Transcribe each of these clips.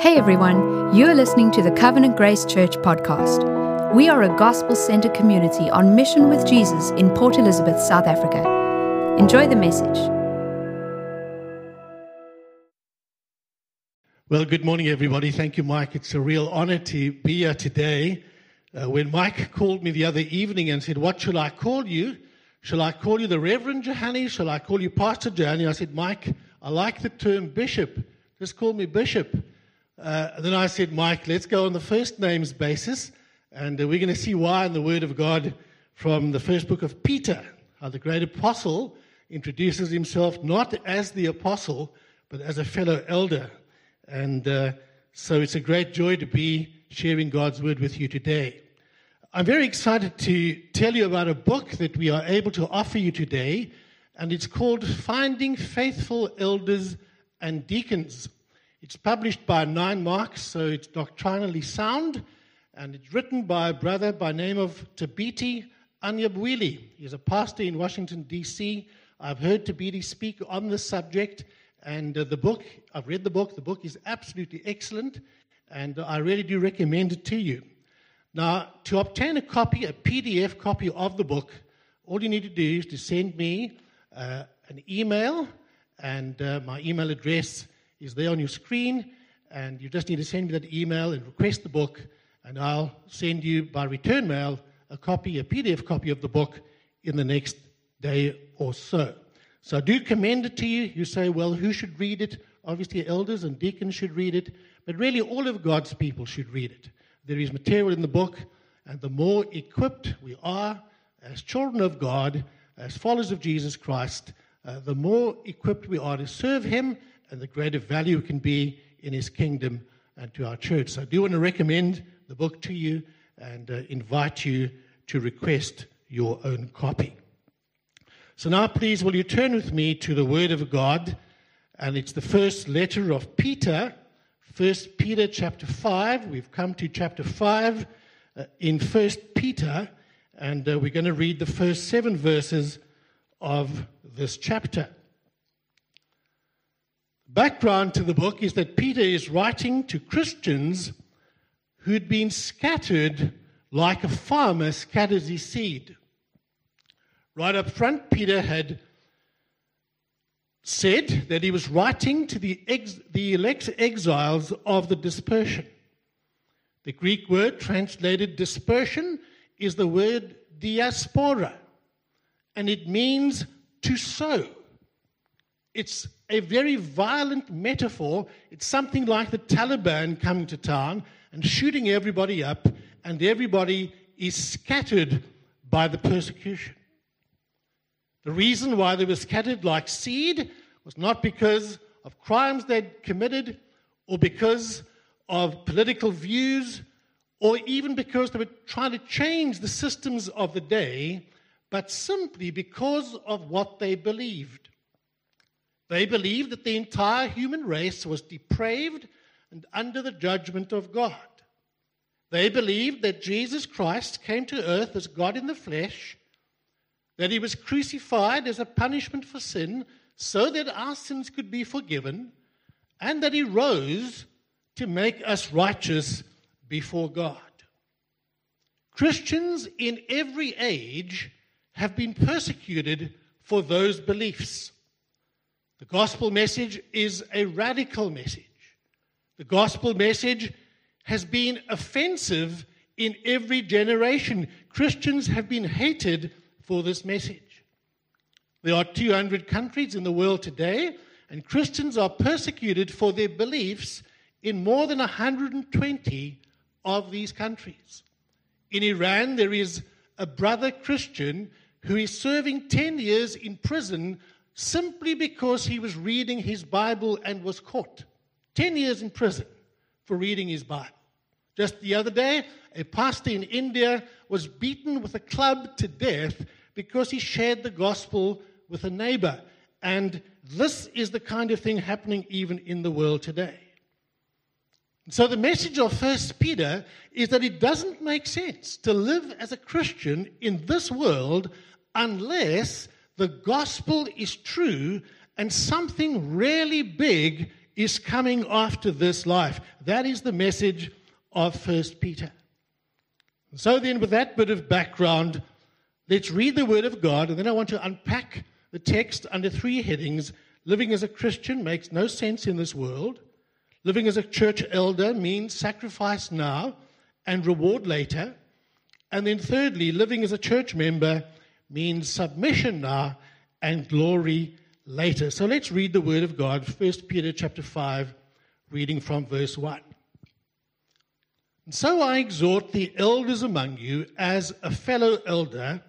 Hey everyone, you're listening to the Covenant Grace Church podcast. We are a gospel centered community on mission with Jesus in Port Elizabeth, South Africa. Enjoy the message. Well, good morning, everybody. Thank you, Mike. It's a real honor to be here today. Uh, when Mike called me the other evening and said, What shall I call you? Shall I call you the Reverend Johannie? Shall I call you Pastor Johannie? I said, Mike, I like the term bishop. Just call me bishop. Uh, then I said, Mike, let's go on the first names basis, and uh, we're going to see why in the Word of God from the first book of Peter, how the great apostle introduces himself not as the apostle, but as a fellow elder. And uh, so it's a great joy to be sharing God's Word with you today. I'm very excited to tell you about a book that we are able to offer you today, and it's called Finding Faithful Elders and Deacons. It's published by Nine Marks, so it's doctrinally sound, and it's written by a brother by name of Thabiti Anyabwile. He's a pastor in Washington, D.C. I've heard Tabiti speak on this subject, and uh, the book, I've read the book, the book is absolutely excellent, and I really do recommend it to you. Now, to obtain a copy, a PDF copy of the book, all you need to do is to send me uh, an email, and uh, my email address is there on your screen, and you just need to send me that email and request the book, and I'll send you by return mail a copy, a PDF copy of the book in the next day or so. So I do commend it to you. You say, well, who should read it? Obviously, elders and deacons should read it, but really all of God's people should read it. There is material in the book, and the more equipped we are as children of God, as followers of Jesus Christ, uh, the more equipped we are to serve Him and the greater value can be in his kingdom and to our church. So I do want to recommend the book to you and uh, invite you to request your own copy. So now, please, will you turn with me to the Word of God? And it's the first letter of Peter, First Peter chapter 5. We've come to chapter 5 uh, in First Peter, and uh, we're going to read the first seven verses of this chapter. Background to the book is that Peter is writing to Christians who'd been scattered like a farmer scatters his seed. Right up front, Peter had said that he was writing to the, ex- the elect exiles of the dispersion. The Greek word translated dispersion is the word diaspora, and it means to sow. It's a very violent metaphor. It's something like the Taliban coming to town and shooting everybody up, and everybody is scattered by the persecution. The reason why they were scattered like seed was not because of crimes they'd committed or because of political views or even because they were trying to change the systems of the day, but simply because of what they believed. They believed that the entire human race was depraved and under the judgment of God. They believed that Jesus Christ came to earth as God in the flesh, that he was crucified as a punishment for sin so that our sins could be forgiven, and that he rose to make us righteous before God. Christians in every age have been persecuted for those beliefs. The gospel message is a radical message. The gospel message has been offensive in every generation. Christians have been hated for this message. There are 200 countries in the world today, and Christians are persecuted for their beliefs in more than 120 of these countries. In Iran, there is a brother Christian who is serving 10 years in prison simply because he was reading his Bible and was caught. 10 years in prison for reading his Bible. Just the other day, a pastor in India was beaten with a club to death because he shared the gospel with a neighbor. And this is the kind of thing happening even in the world today. So the message of First Peter is that it doesn't make sense to live as a Christian in this world unless the gospel is true and something really big is coming after this life. That is the message of First Peter. So then, with that bit of background, let's read the Word of God, and then I want to unpack the text under three headings. Living as a Christian makes no sense in this world. Living as a church elder means sacrifice now and reward later. And then, thirdly, living as a church member means submission now and glory later. So let's read the word of God, 1 Peter chapter 5, reading from verse 1. And so I exhort the elders among you as a fellow elder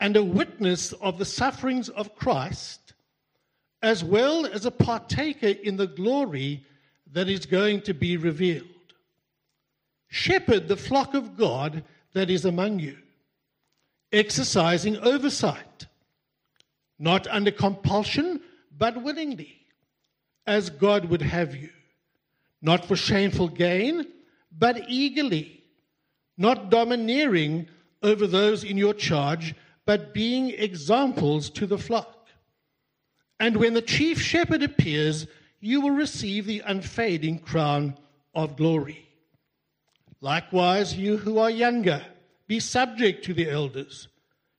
and a witness of the sufferings of Christ, as well as a partaker in the glory that is going to be revealed. Shepherd the flock of God that is among you, exercising oversight, not under compulsion, but willingly, as God would have you, not for shameful gain but eagerly, not domineering over those in your charge, but being examples to the flock. And when the chief shepherd appears, you will receive the unfading crown of glory. Likewise, you who are younger, be subject to the elders.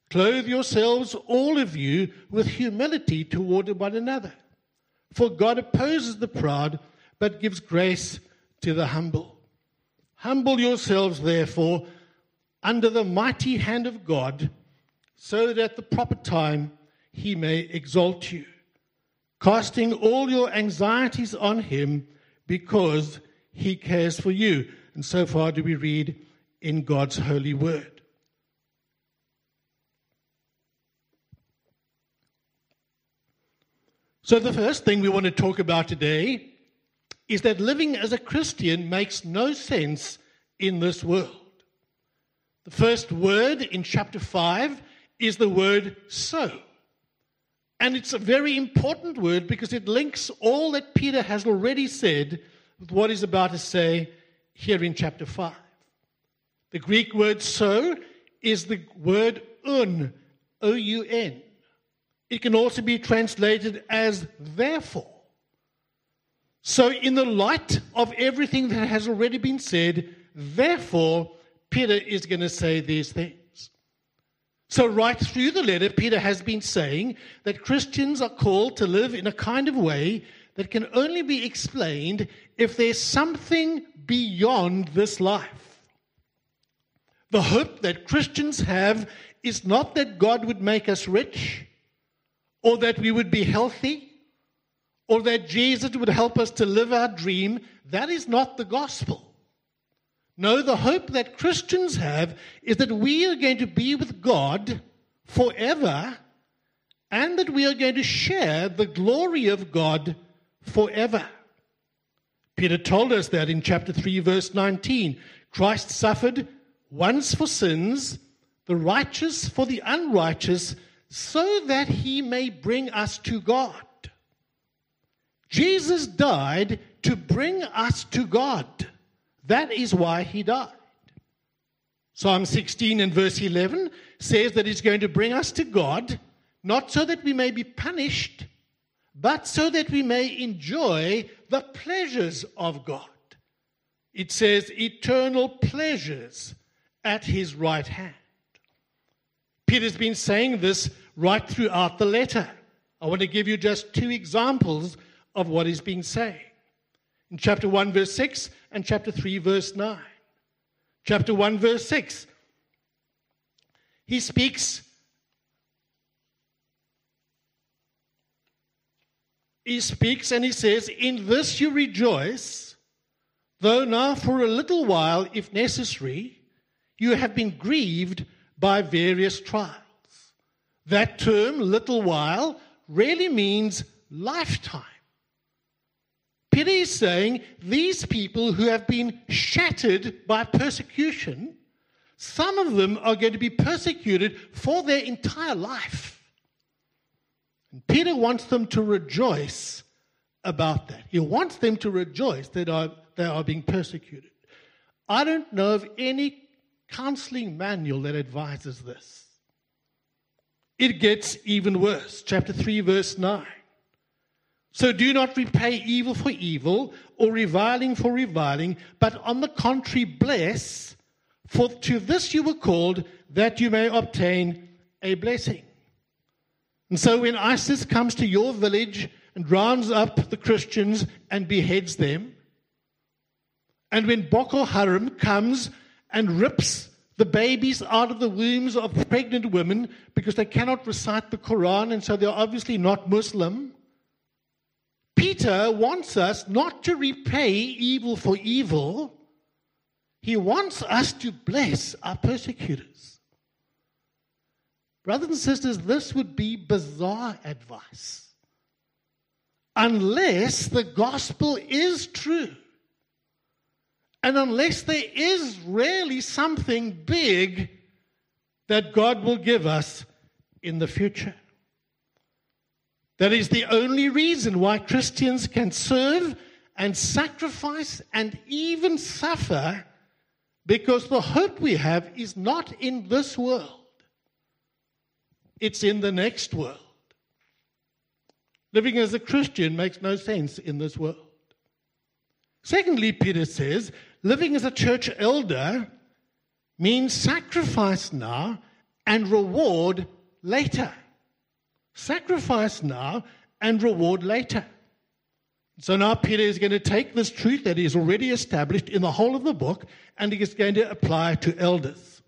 Clothe yourselves, all of you, with humility toward one another. For God opposes the proud, but gives grace to the humble. Humble yourselves, therefore, under the mighty hand of God, so that at the proper time he may exalt you, casting all your anxieties on him because he cares for you. And so far do we read in God's holy word. So, the first thing we want to talk about today is that living as a Christian makes no sense in this world. The first word in chapter 5 is the word so. And it's a very important word because it links all that Peter has already said with what he's about to say here in chapter 5. The Greek word so is the word oun, O U N. It can also be translated as therefore. So, in the light of everything that has already been said, therefore, Peter is going to say these things. So, right through the letter, Peter has been saying that Christians are called to live in a kind of way that can only be explained if there's something beyond this life. The hope that Christians have is not that God would make us rich or that we would be healthy or that Jesus would help us to live our dream, that is not the gospel. No, the hope that Christians have is that we are going to be with God forever and that we are going to share the glory of God forever. Peter told us that in chapter 3, verse 19. Christ suffered once for sins, the righteous for the unrighteous, so that he may bring us to God. Jesus died to bring us to God. That is why he died. Psalm 16 and verse 11 says that he's going to bring us to God, not so that we may be punished, but so that we may enjoy the pleasures of God. It says eternal pleasures at his right hand. Peter's been saying this right throughout the letter. I want to give you just two examples of what he's been saying. In chapter 1, verse 6, and chapter 3, verse 9. Chapter 1, verse 6, he speaks. He speaks and he says, In this you rejoice, though now for a little while, if necessary, you have been grieved by various trials. That term, little while, really means lifetime. Peter is saying these people who have been shattered by persecution, some of them are going to be persecuted for their entire life. And Peter wants them to rejoice about that. He wants them to rejoice that they are being persecuted. I don't know of any counseling manual that advises this. It gets even worse. Chapter 3, verse 9. So do not repay evil for evil or reviling for reviling, but on the contrary, bless, for to this you were called that you may obtain a blessing. And so when ISIS comes to your village and rounds up the Christians and beheads them, and when Boko Haram comes and rips the babies out of the wombs of pregnant women because they cannot recite the Quran and so they're obviously not Muslim, Peter wants us not to repay evil for evil. He wants us to bless our persecutors. Brothers and sisters, this would be bizarre advice. Unless the gospel is true. And unless there is really something big that God will give us in the future. That is the only reason why Christians can serve and sacrifice and even suffer because the hope we have is not in this world, it's in the next world. Living as a Christian makes no sense in this world. Secondly, Peter says, living as a church elder means sacrifice now and reward later. Sacrifice now and reward later. So now Peter is going to take this truth that that is already established in the whole of the book and he is going to apply to elders.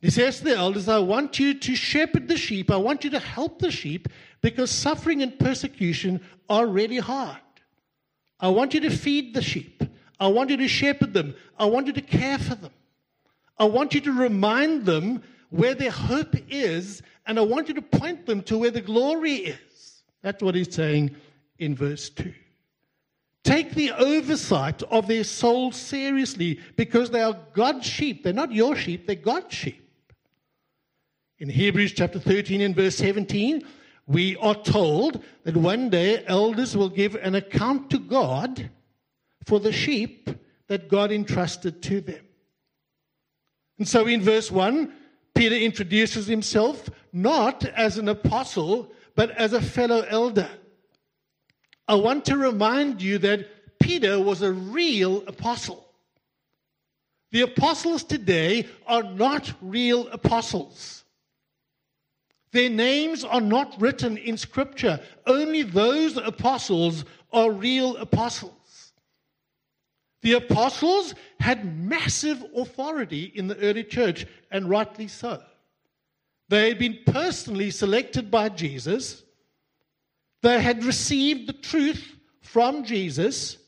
He says to the elders, I want you to shepherd the sheep, I want you to help the sheep because suffering and persecution are really hard. I want you to feed the sheep. I want you to shepherd them. I want you to care for them. I want you to remind them where their hope is, and I want you to point them to where the glory is. That's what he's saying in verse 2. Take the oversight of their souls seriously because they are God's sheep. They're not your sheep, they're God's sheep. In Hebrews chapter 13 and verse 17, we are told that one day elders will give an account to God for the sheep that God entrusted to them. And so in verse 1, Peter introduces himself not as an apostle, but as a fellow elder. I want to remind you that Peter was a real apostle. The apostles today are not real apostles. Their names are not written in Scripture. Only those apostles are real apostles. The apostles had massive authority in the early church, and rightly so. They had been personally selected by Jesus, they had received the truth from Jesus,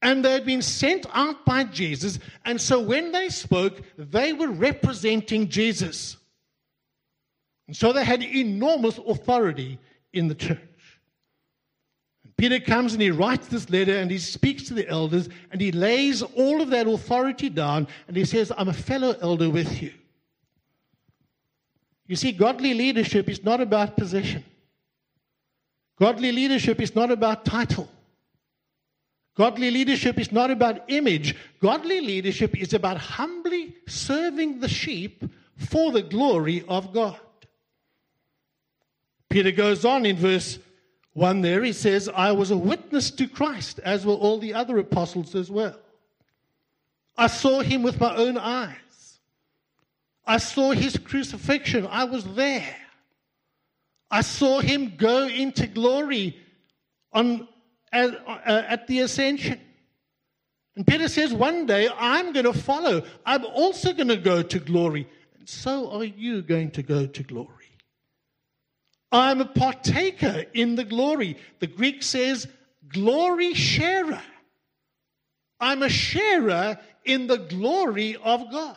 and they had been sent out by Jesus. And so when they spoke, they were representing Jesus. And so they had enormous authority in the church. Peter comes and he writes this letter and he speaks to the elders and he lays all of that authority down and he says, I'm a fellow elder with you. You see, godly leadership is not about position. Godly leadership is not about title. Godly leadership is not about image. Godly leadership is about humbly serving the sheep for the glory of God. Peter goes on in verse 1 there, he says, I was a witness to Christ, as were all the other apostles as well. I saw him with my own eyes. I saw his crucifixion. I was there. I saw him go into glory on, at, uh, at the ascension. And Peter says, One day I'm going to follow. I'm also going to go to glory. And so are you going to go to glory. I'm a partaker in the glory. The Greek says, glory sharer. I'm a sharer in the glory of God.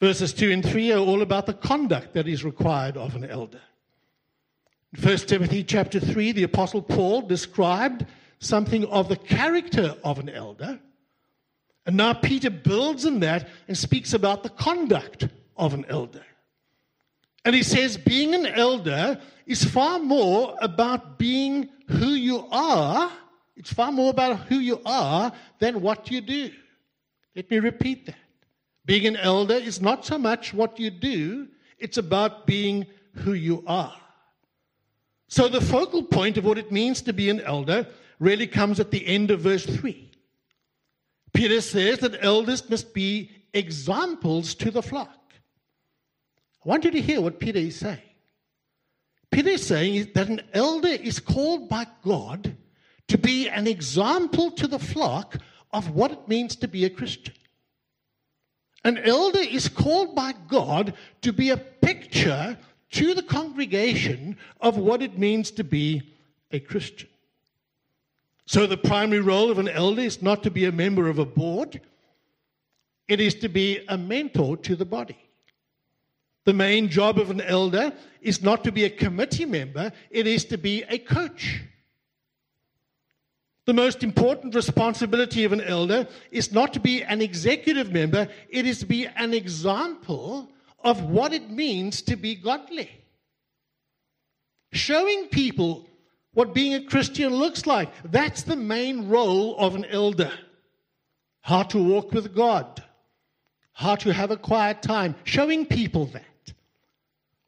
Verses 2 and 3 are all about the conduct that is required of an elder. In 1 Timothy chapter 3, the Apostle Paul described something of the character of an elder. And now Peter builds in that and speaks about the conduct of an elder. And he says, being an elder is far more about being who you are. It's far more about who you are than what you do. Let me repeat that. Being an elder is not so much what you do, it's about being who you are. So the focal point of what it means to be an elder really comes at the end of verse 3. Peter says that elders must be examples to the flock. I want you to hear what Peter is saying. Peter is saying that an elder is called by God to be an example to the flock of what it means to be a Christian. An elder is called by God to be a picture to the congregation of what it means to be a Christian. So, the primary role of an elder is not to be a member of a board, it is to be a mentor to the body. The main job of an elder is not to be a committee member, it is to be a coach. The most important responsibility of an elder is not to be an executive member, it is to be an example of what it means to be godly. Showing people what being a Christian looks like. That's the main role of an elder. How to walk with God, how to have a quiet time, showing people that.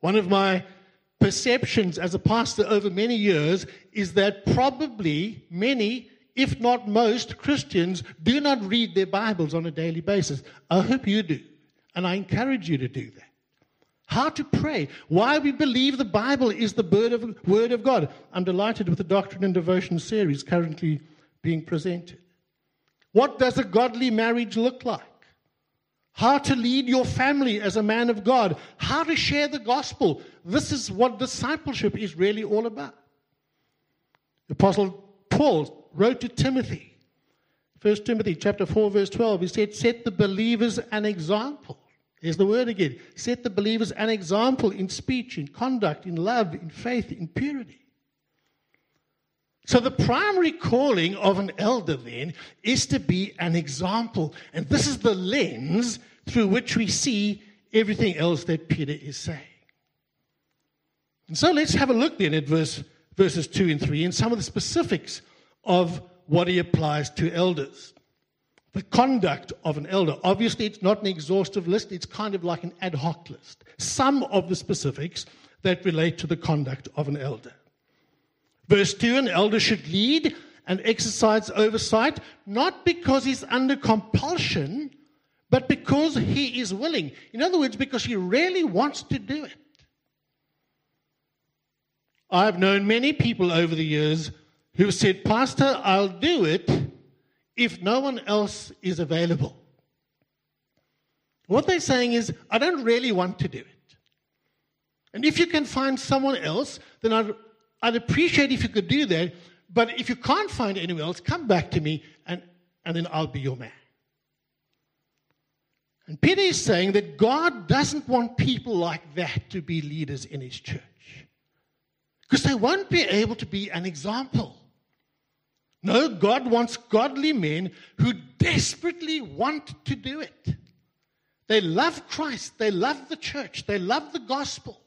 One of my perceptions as a pastor over many years is that probably many, if not most, Christians do not read their Bibles on a daily basis. I hope you do, and I encourage you to do that. How to pray, why we believe the Bible is the word of, God. I'm delighted with the Doctrine and Devotion series currently being presented. What does a godly marriage look like? How to lead your family as a man of God, how to share the gospel. This is what discipleship is really all about. Apostle Paul wrote to Timothy, 1 Timothy chapter 4, verse 12, he said, Set the believers an example. Here's the word again. Set the believers an example in speech, in conduct, in love, in faith, in purity. So, the primary calling of an elder then is to be an example. And this is the lens through which we see everything else that Peter is saying. And so, let's have a look then at verse, verses 2 and 3 and some of the specifics of what he applies to elders. The conduct of an elder. Obviously, it's not an exhaustive list, it's kind of like an ad hoc list. Some of the specifics that relate to the conduct of an elder. Verse 2 An elder should lead and exercise oversight, not because he's under compulsion, but because he is willing. In other words, because he really wants to do it. I've known many people over the years who said, Pastor, I'll do it if no one else is available. What they're saying is, I don't really want to do it. And if you can find someone else, then I'd I'd appreciate if you could do that, but if you can't find anyone else, come back to me and, and then I'll be your man. And Peter is saying that God doesn't want people like that to be leaders in his church. Because they won't be able to be an example. No, God wants godly men who desperately want to do it. They love Christ, they love the church, they love the gospel.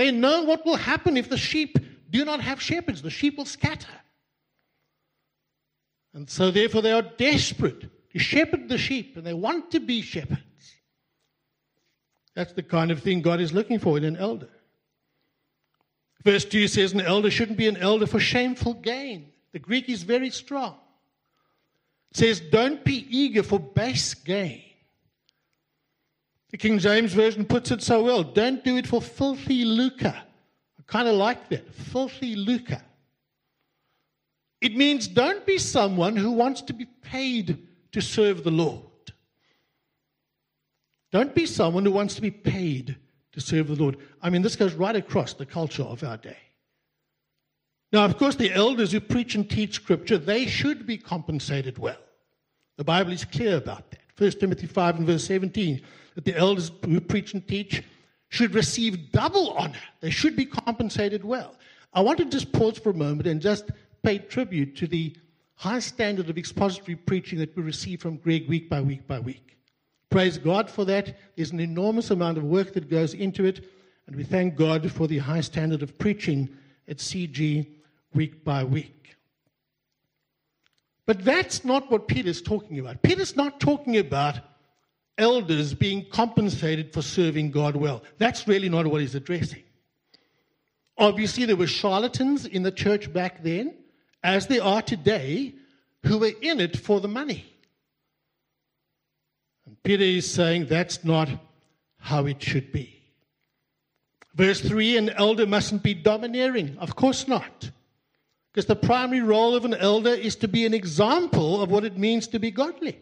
They know what will happen if the sheep do not have shepherds. The sheep will scatter. And so, therefore, they are desperate to shepherd the sheep, and they want to be shepherds. That's the kind of thing God is looking for in an elder. Verse 2 says an elder shouldn't be an elder for shameful gain. The Greek is very strong. It says, don't be eager for base gain. The King James Version puts it so well don't do it for filthy lucre. I kind of like that filthy lucre. It means don't be someone who wants to be paid to serve the Lord. Don't be someone who wants to be paid to serve the Lord. I mean, this goes right across the culture of our day. Now, of course, the elders who preach and teach Scripture, they should be compensated well. The Bible is clear about that. 1 Timothy 5 and verse 17 that the elders who preach and teach should receive double honor. They should be compensated well. I want to just pause for a moment and just pay tribute to the high standard of expository preaching that we receive from Greg week by week by week. Praise God for that. There's an enormous amount of work that goes into it, and we thank God for the high standard of preaching at CG week by week. But that's not what Peter's talking about. Peter's not talking about elders being compensated for serving God well. That's really not what he's addressing. Obviously, there were charlatans in the church back then, as there are today, who were in it for the money. And Peter is saying that's not how it should be. Verse 3 an elder mustn't be domineering. Of course not. Because the primary role of an elder is to be an example of what it means to be godly.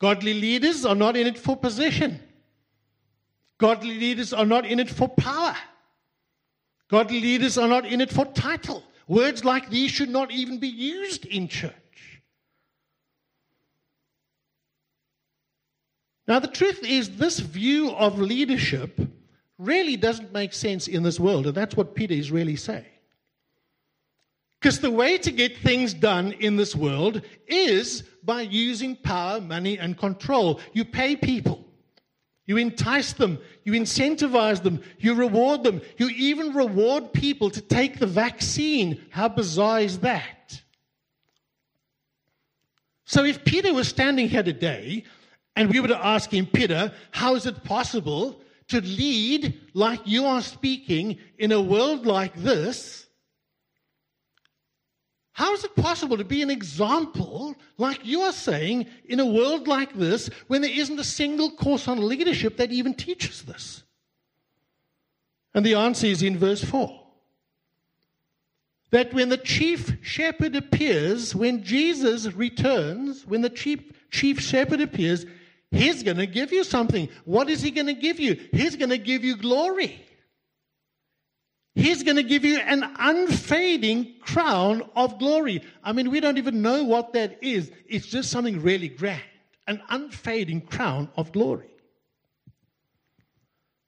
Godly leaders are not in it for position. Godly leaders are not in it for power. Godly leaders are not in it for title. Words like these should not even be used in church. Now, the truth is, this view of leadership really doesn't make sense in this world, and that's what Peter is really saying. Because the way to get things done in this world is by using power, money, and control. You pay people. You entice them, you incentivize them, you reward them, you even reward people to take the vaccine. How bizarre is that? So, if Peter was standing here today and we were to ask him, Peter, how is it possible to lead like you are speaking in a world like this? How is it possible to be an example, like you are saying, in a world like this when there isn't a single course on leadership that even teaches this? And the answer is in verse 4 that when the chief shepherd appears, when Jesus returns, when the chief, chief shepherd appears, he's going to give you something. What is he going to give you? He's going to give you glory. He's going to give you an unfading crown of glory. I mean, we don't even know what that is. It's just something really grand an unfading crown of glory.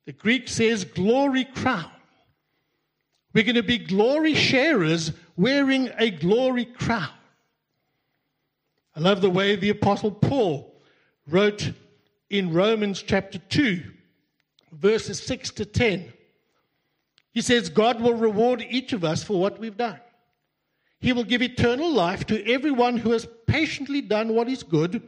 The Greek says glory crown. We're going to be glory sharers wearing a glory crown. I love the way the Apostle Paul wrote in Romans chapter 2, verses 6 to 10. He says, God will reward each of us for what we've done. He will give eternal life to everyone who has patiently done what is good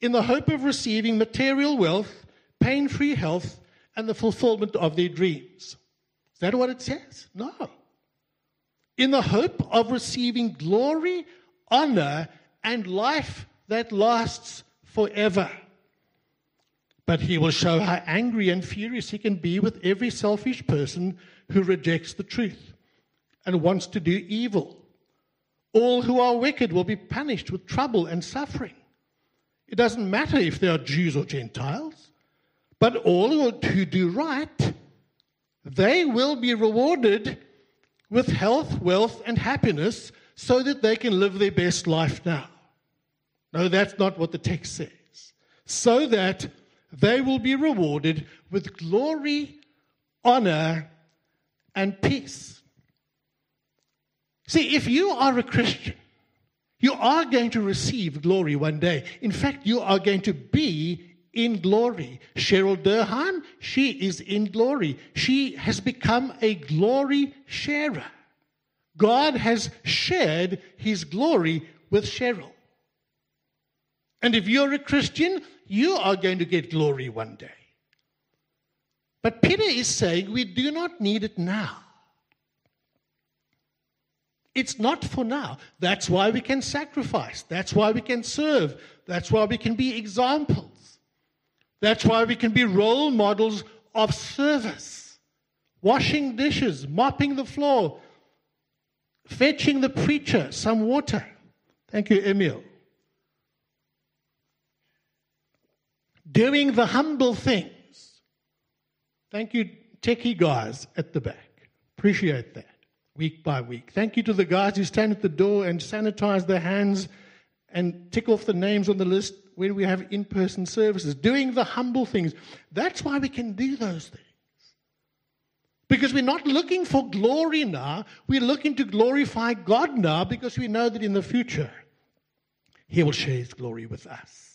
in the hope of receiving material wealth, pain free health, and the fulfillment of their dreams. Is that what it says? No. In the hope of receiving glory, honor, and life that lasts forever. But he will show how angry and furious he can be with every selfish person who rejects the truth and wants to do evil. All who are wicked will be punished with trouble and suffering. It doesn't matter if they are Jews or Gentiles, but all who do right, they will be rewarded with health, wealth, and happiness so that they can live their best life now. No, that's not what the text says. So that they will be rewarded with glory, honor, and peace. See, if you are a Christian, you are going to receive glory one day. In fact, you are going to be in glory. Cheryl Durheim, she is in glory. She has become a glory sharer. God has shared his glory with Cheryl. And if you're a Christian, you are going to get glory one day. But Peter is saying we do not need it now. It's not for now. That's why we can sacrifice. That's why we can serve. That's why we can be examples. That's why we can be role models of service. Washing dishes, mopping the floor, fetching the preacher some water. Thank you, Emil. Doing the humble things. Thank you, techie guys at the back. Appreciate that week by week. Thank you to the guys who stand at the door and sanitize their hands and tick off the names on the list when we have in person services. Doing the humble things. That's why we can do those things. Because we're not looking for glory now, we're looking to glorify God now because we know that in the future He will share His glory with us.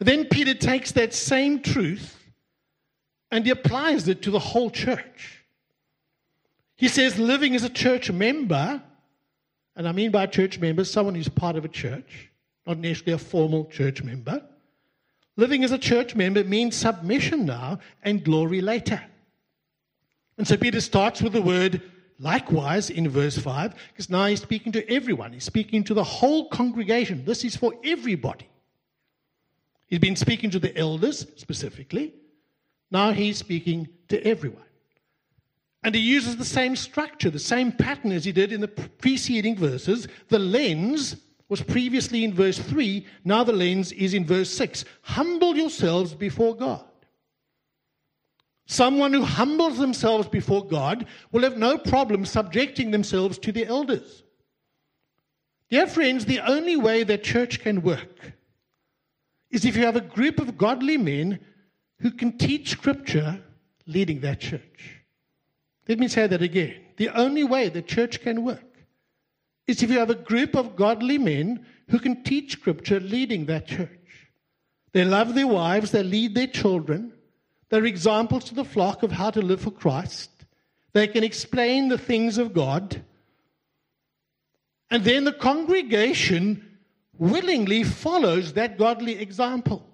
Then Peter takes that same truth and he applies it to the whole church. He says, living as a church member, and I mean by church member, someone who's part of a church, not necessarily a formal church member. Living as a church member means submission now and glory later. And so Peter starts with the word likewise in verse 5, because now he's speaking to everyone. He's speaking to the whole congregation. This is for everybody. He's been speaking to the elders specifically. Now he's speaking to everyone. And he uses the same structure, the same pattern as he did in the preceding verses. The lens was previously in verse 3, now the lens is in verse 6. Humble yourselves before God. Someone who humbles themselves before God will have no problem subjecting themselves to the elders. Dear friends, the only way that church can work is if you have a group of godly men who can teach Scripture leading that church. Let me say that again. The only way the church can work is if you have a group of godly men who can teach Scripture leading that church. They love their wives, they lead their children, they're examples to the flock of how to live for Christ. They can explain the things of God. And then the congregation willingly follows that godly example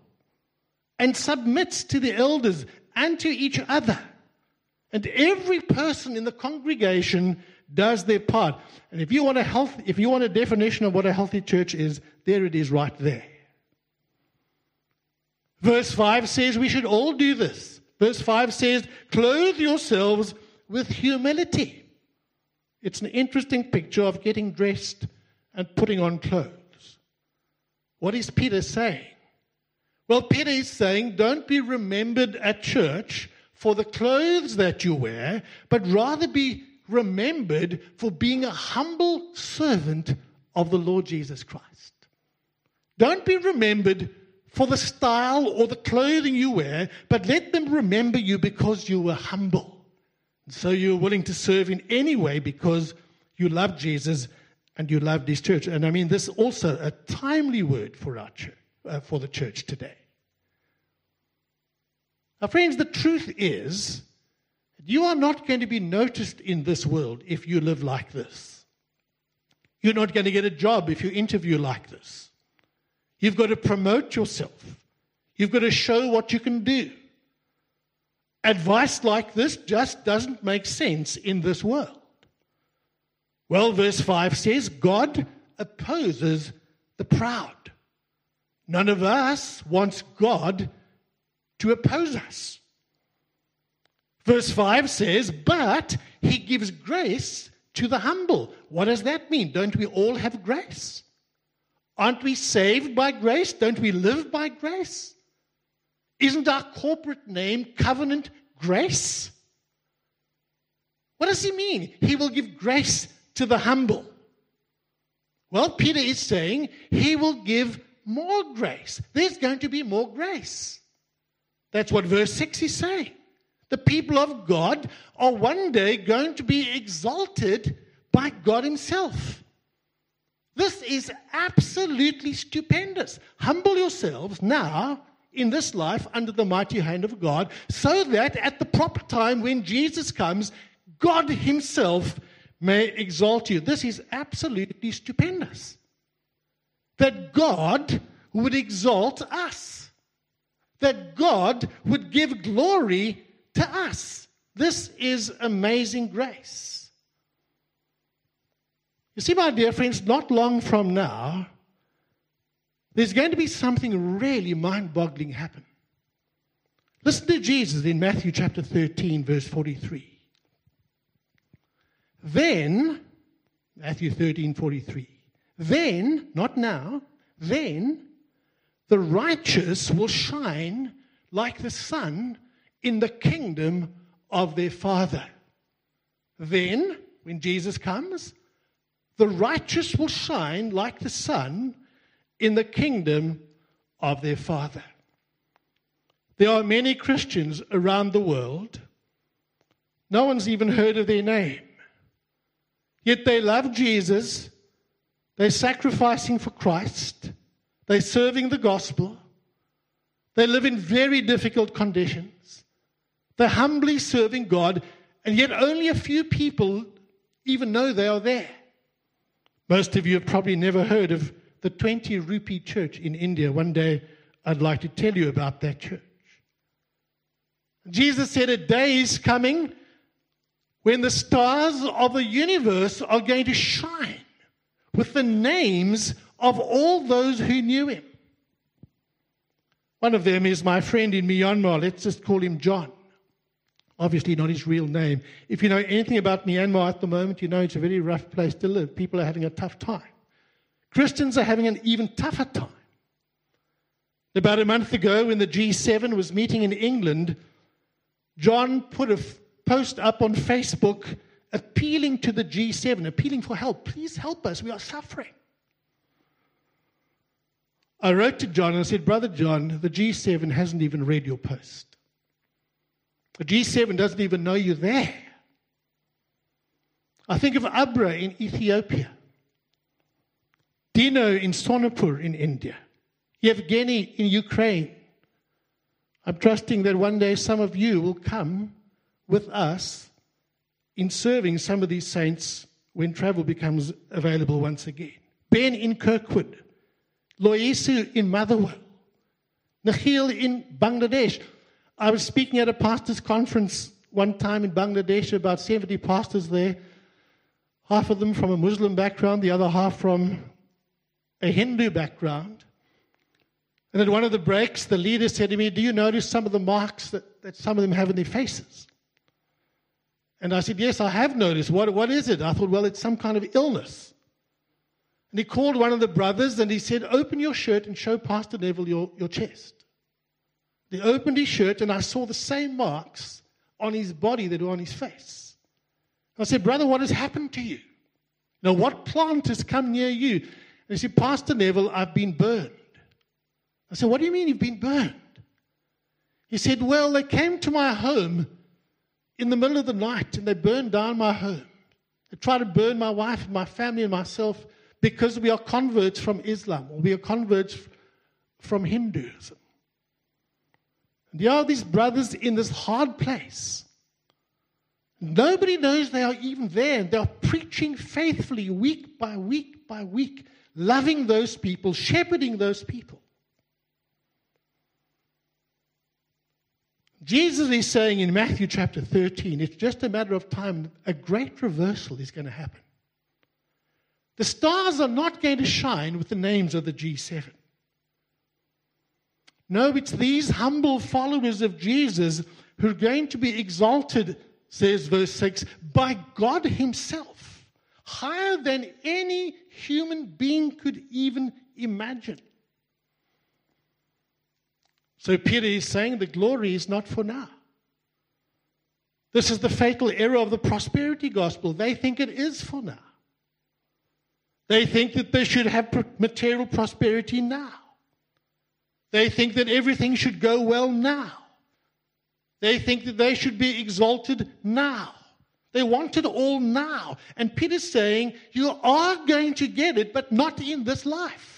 and submits to the elders and to each other. And every person in the congregation does their part. And if you want a health, if you want a definition of what a healthy church is, there it is right there. Verse 5 says we should all do this. Verse 5 says, clothe yourselves with humility. It's an interesting picture of getting dressed and putting on clothes. What is Peter saying? Well, Peter is saying, don't be remembered at church for the clothes that you wear, but rather be remembered for being a humble servant of the Lord Jesus Christ. Don't be remembered for the style or the clothing you wear, but let them remember you because you were humble. So you're willing to serve in any way because you love Jesus and you love this church. And I mean, this is also a timely word for our church, uh, for the church today. Now, friends, the truth is, you are not going to be noticed in this world if you live like this. You're not going to get a job if you interview like this. You've got to promote yourself. You've got to show what you can do. Advice like this just doesn't make sense in this world. Well, verse 5 says, God opposes the proud. None of us wants God to oppose us. Verse 5 says, But he gives grace to the humble. What does that mean? Don't we all have grace? Aren't we saved by grace? Don't we live by grace? Isn't our corporate name covenant grace? What does he mean? He will give grace to the humble. Well, Peter is saying he will give more grace. There's going to be more grace. That's what verse 6 is saying. The people of God are one day going to be exalted by God Himself. This is absolutely stupendous. Humble yourselves now in this life under the mighty hand of God, so that at the proper time when Jesus comes, God Himself may exalt you. This is absolutely stupendous. That God would exalt us, that God would give glory to us. This is amazing grace. You see, my dear friends, not long from now, there's going to be something really mind boggling happen. Listen to Jesus in Matthew chapter 13, verse 43. Then, Matthew 13, 43, then, not now, then the righteous will shine like the sun in the kingdom of their Father. Then, when Jesus comes, the righteous will shine like the sun in the kingdom of their Father. There are many Christians around the world. No one's even heard of their name. Yet they love Jesus. They're sacrificing for Christ. They're serving the gospel. They live in very difficult conditions. They're humbly serving God, and yet only a few people even know they are there. Most of you have probably never heard of the 20 rupee church in India. One day I'd like to tell you about that church. Jesus said, A day is coming when the stars of the universe are going to shine with the names of all those who knew him. One of them is my friend in Myanmar. Let's just call him John. Obviously, not his real name. If you know anything about Myanmar at the moment, you know it's a very rough place to live. People are having a tough time. Christians are having an even tougher time. About a month ago, when the G7 was meeting in England, John put a post up on Facebook appealing to the G7, appealing for help. Please help us. We are suffering. I wrote to John and I said, Brother John, the G7 hasn't even read your post. The G7 doesn't even know you're there. I think of Abra in Ethiopia, Dino in Sonapur in India, Yevgeny in Ukraine. I'm trusting that one day some of you will come with us in serving some of these saints when travel becomes available once again. Ben in Kirkwood, Loisu in Motherwell, Nakhil in Bangladesh. I was speaking at a pastors' conference one time in Bangladesh, about 70 pastors there, half of them from a Muslim background, the other half from a Hindu background. And at one of the breaks, the leader said to me, Do you notice some of the marks that, that some of them have in their faces? And I said, Yes, I have noticed. What, what is it? I thought, Well, it's some kind of illness. And he called one of the brothers and he said, Open your shirt and show Pastor Neville your, your chest. He opened his shirt and I saw the same marks on his body that were on his face. I said, Brother, what has happened to you? Now, what plant has come near you? And he said, Pastor Neville, I've been burned. I said, What do you mean you've been burned? He said, Well, they came to my home in the middle of the night and they burned down my home. They tried to burn my wife and my family and myself because we are converts from Islam or we are converts from Hinduism. And there are these brothers in this hard place. Nobody knows they are even there. They are preaching faithfully week by week by week, loving those people, shepherding those people. Jesus is saying in Matthew chapter 13, it's just a matter of time, a great reversal is going to happen. The stars are not going to shine with the names of the G7. No, it's these humble followers of Jesus who are going to be exalted, says verse 6, by God Himself, higher than any human being could even imagine. So Peter is saying the glory is not for now. This is the fatal error of the prosperity gospel. They think it is for now. They think that they should have material prosperity now. They think that everything should go well now. They think that they should be exalted now. They want it all now. And Peter's saying, You are going to get it, but not in this life.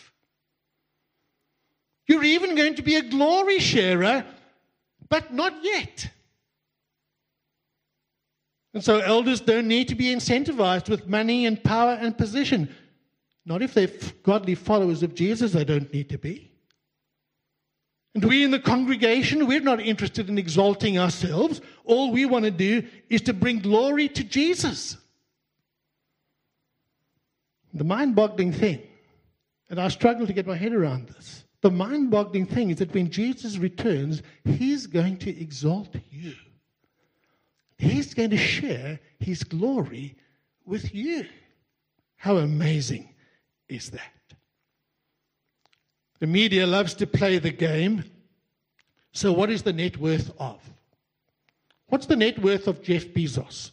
You're even going to be a glory sharer, but not yet. And so elders don't need to be incentivized with money and power and position. Not if they're godly followers of Jesus, they don't need to be. And we in the congregation, we're not interested in exalting ourselves. All we want to do is to bring glory to Jesus. The mind boggling thing, and I struggle to get my head around this, the mind boggling thing is that when Jesus returns, he's going to exalt you. He's going to share his glory with you. How amazing is that? The media loves to play the game. So, what is the net worth of? What's the net worth of Jeff Bezos?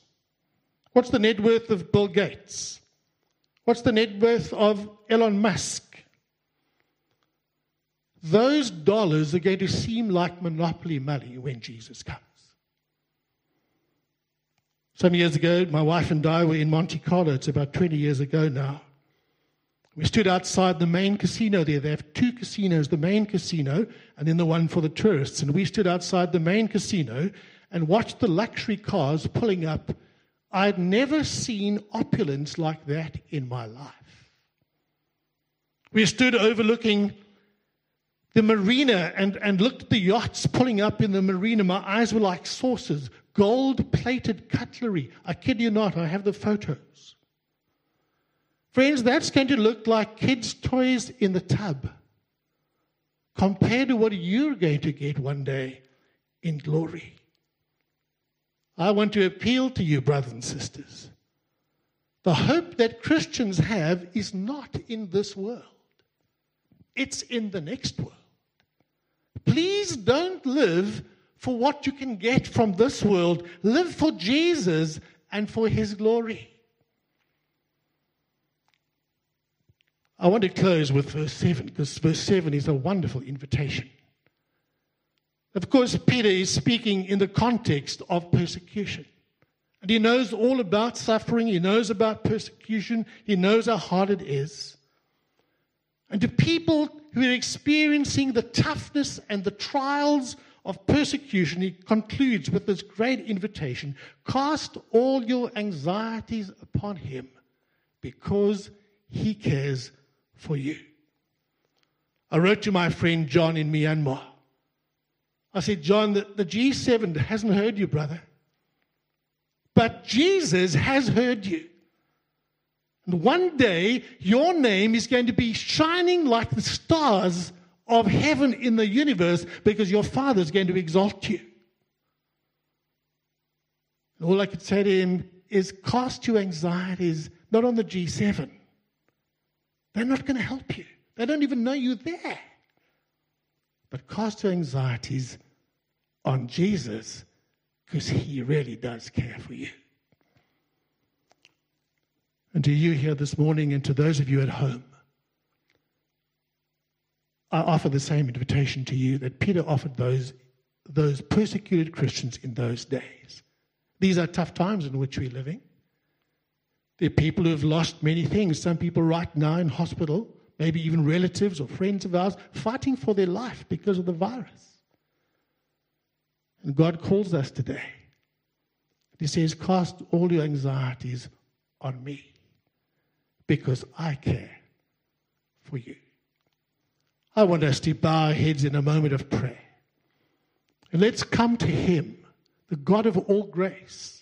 What's the net worth of Bill Gates? What's the net worth of Elon Musk? Those dollars are going to seem like monopoly money when Jesus comes. Some years ago, my wife and I were in Monte Carlo. It's about 20 years ago now. We stood outside the main casino there. They have two casinos the main casino and then the one for the tourists. And we stood outside the main casino and watched the luxury cars pulling up. I'd never seen opulence like that in my life. We stood overlooking the marina and, and looked at the yachts pulling up in the marina, my eyes were like saucers, gold plated cutlery. I kid you not, I have the photos. Friends, that's going to look like kids' toys in the tub compared to what you're going to get one day in glory. I want to appeal to you, brothers and sisters. The hope that Christians have is not in this world, it's in the next world. Please don't live for what you can get from this world, live for Jesus and for his glory. I want to close with verse 7 because verse 7 is a wonderful invitation. Of course, Peter is speaking in the context of persecution. And he knows all about suffering, he knows about persecution, he knows how hard it is. And to people who are experiencing the toughness and the trials of persecution, he concludes with this great invitation cast all your anxieties upon him because he cares for you. I wrote to my friend John in Myanmar. I said, John, the, the G7 hasn't heard you, brother. But Jesus has heard you. And one day, your name is going to be shining like the stars of heaven in the universe because your Father is going to exalt you. All I could say to him is cast your anxieties not on the G7. They're not going to help you. They don't even know you're there. But cast your anxieties on Jesus because he really does care for you. And to you here this morning, and to those of you at home, I offer the same invitation to you that Peter offered those, those persecuted Christians in those days. These are tough times in which we're living. There are people who have lost many things. Some people right now in hospital, maybe even relatives or friends of ours, fighting for their life because of the virus. And God calls us today. He says, Cast all your anxieties on me because I care for you. I want us to bow our heads in a moment of prayer. And let's come to Him, the God of all grace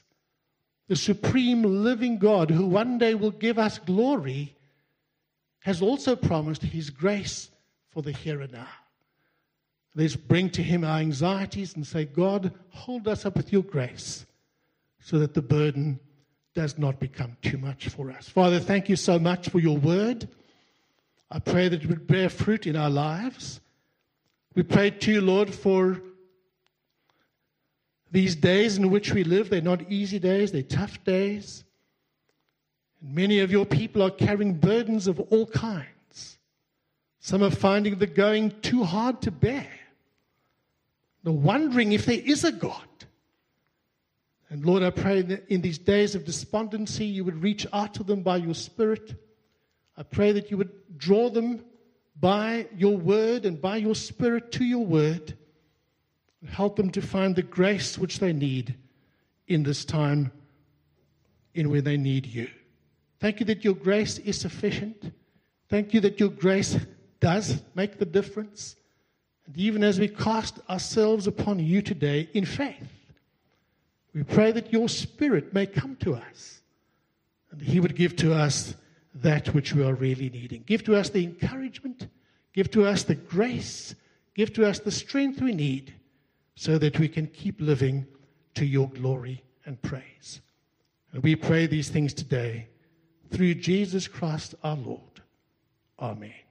the supreme living God who one day will give us glory, has also promised his grace for the here and now. Let's bring to him our anxieties and say, God, hold us up with your grace so that the burden does not become too much for us. Father, thank you so much for your word. I pray that it would bear fruit in our lives. We pray to you, Lord, for these days in which we live, they're not easy days, they're tough days. And many of your people are carrying burdens of all kinds. Some are finding the going too hard to bear. They're wondering if there is a God. And Lord, I pray that in these days of despondency, you would reach out to them by your Spirit. I pray that you would draw them by your word and by your Spirit to your word And Help them to find the grace which they need in this time in where they need you. Thank you that your grace is sufficient. Thank you that your grace does make the difference. And even as we cast ourselves upon you today in faith, we pray that your spirit may come to us and he would give to us that which we are really needing. Give to us the encouragement, give to us the grace, give to us the strength we need so that we can keep living to your glory and praise. And we pray these things today through Jesus Christ our Lord. Amen.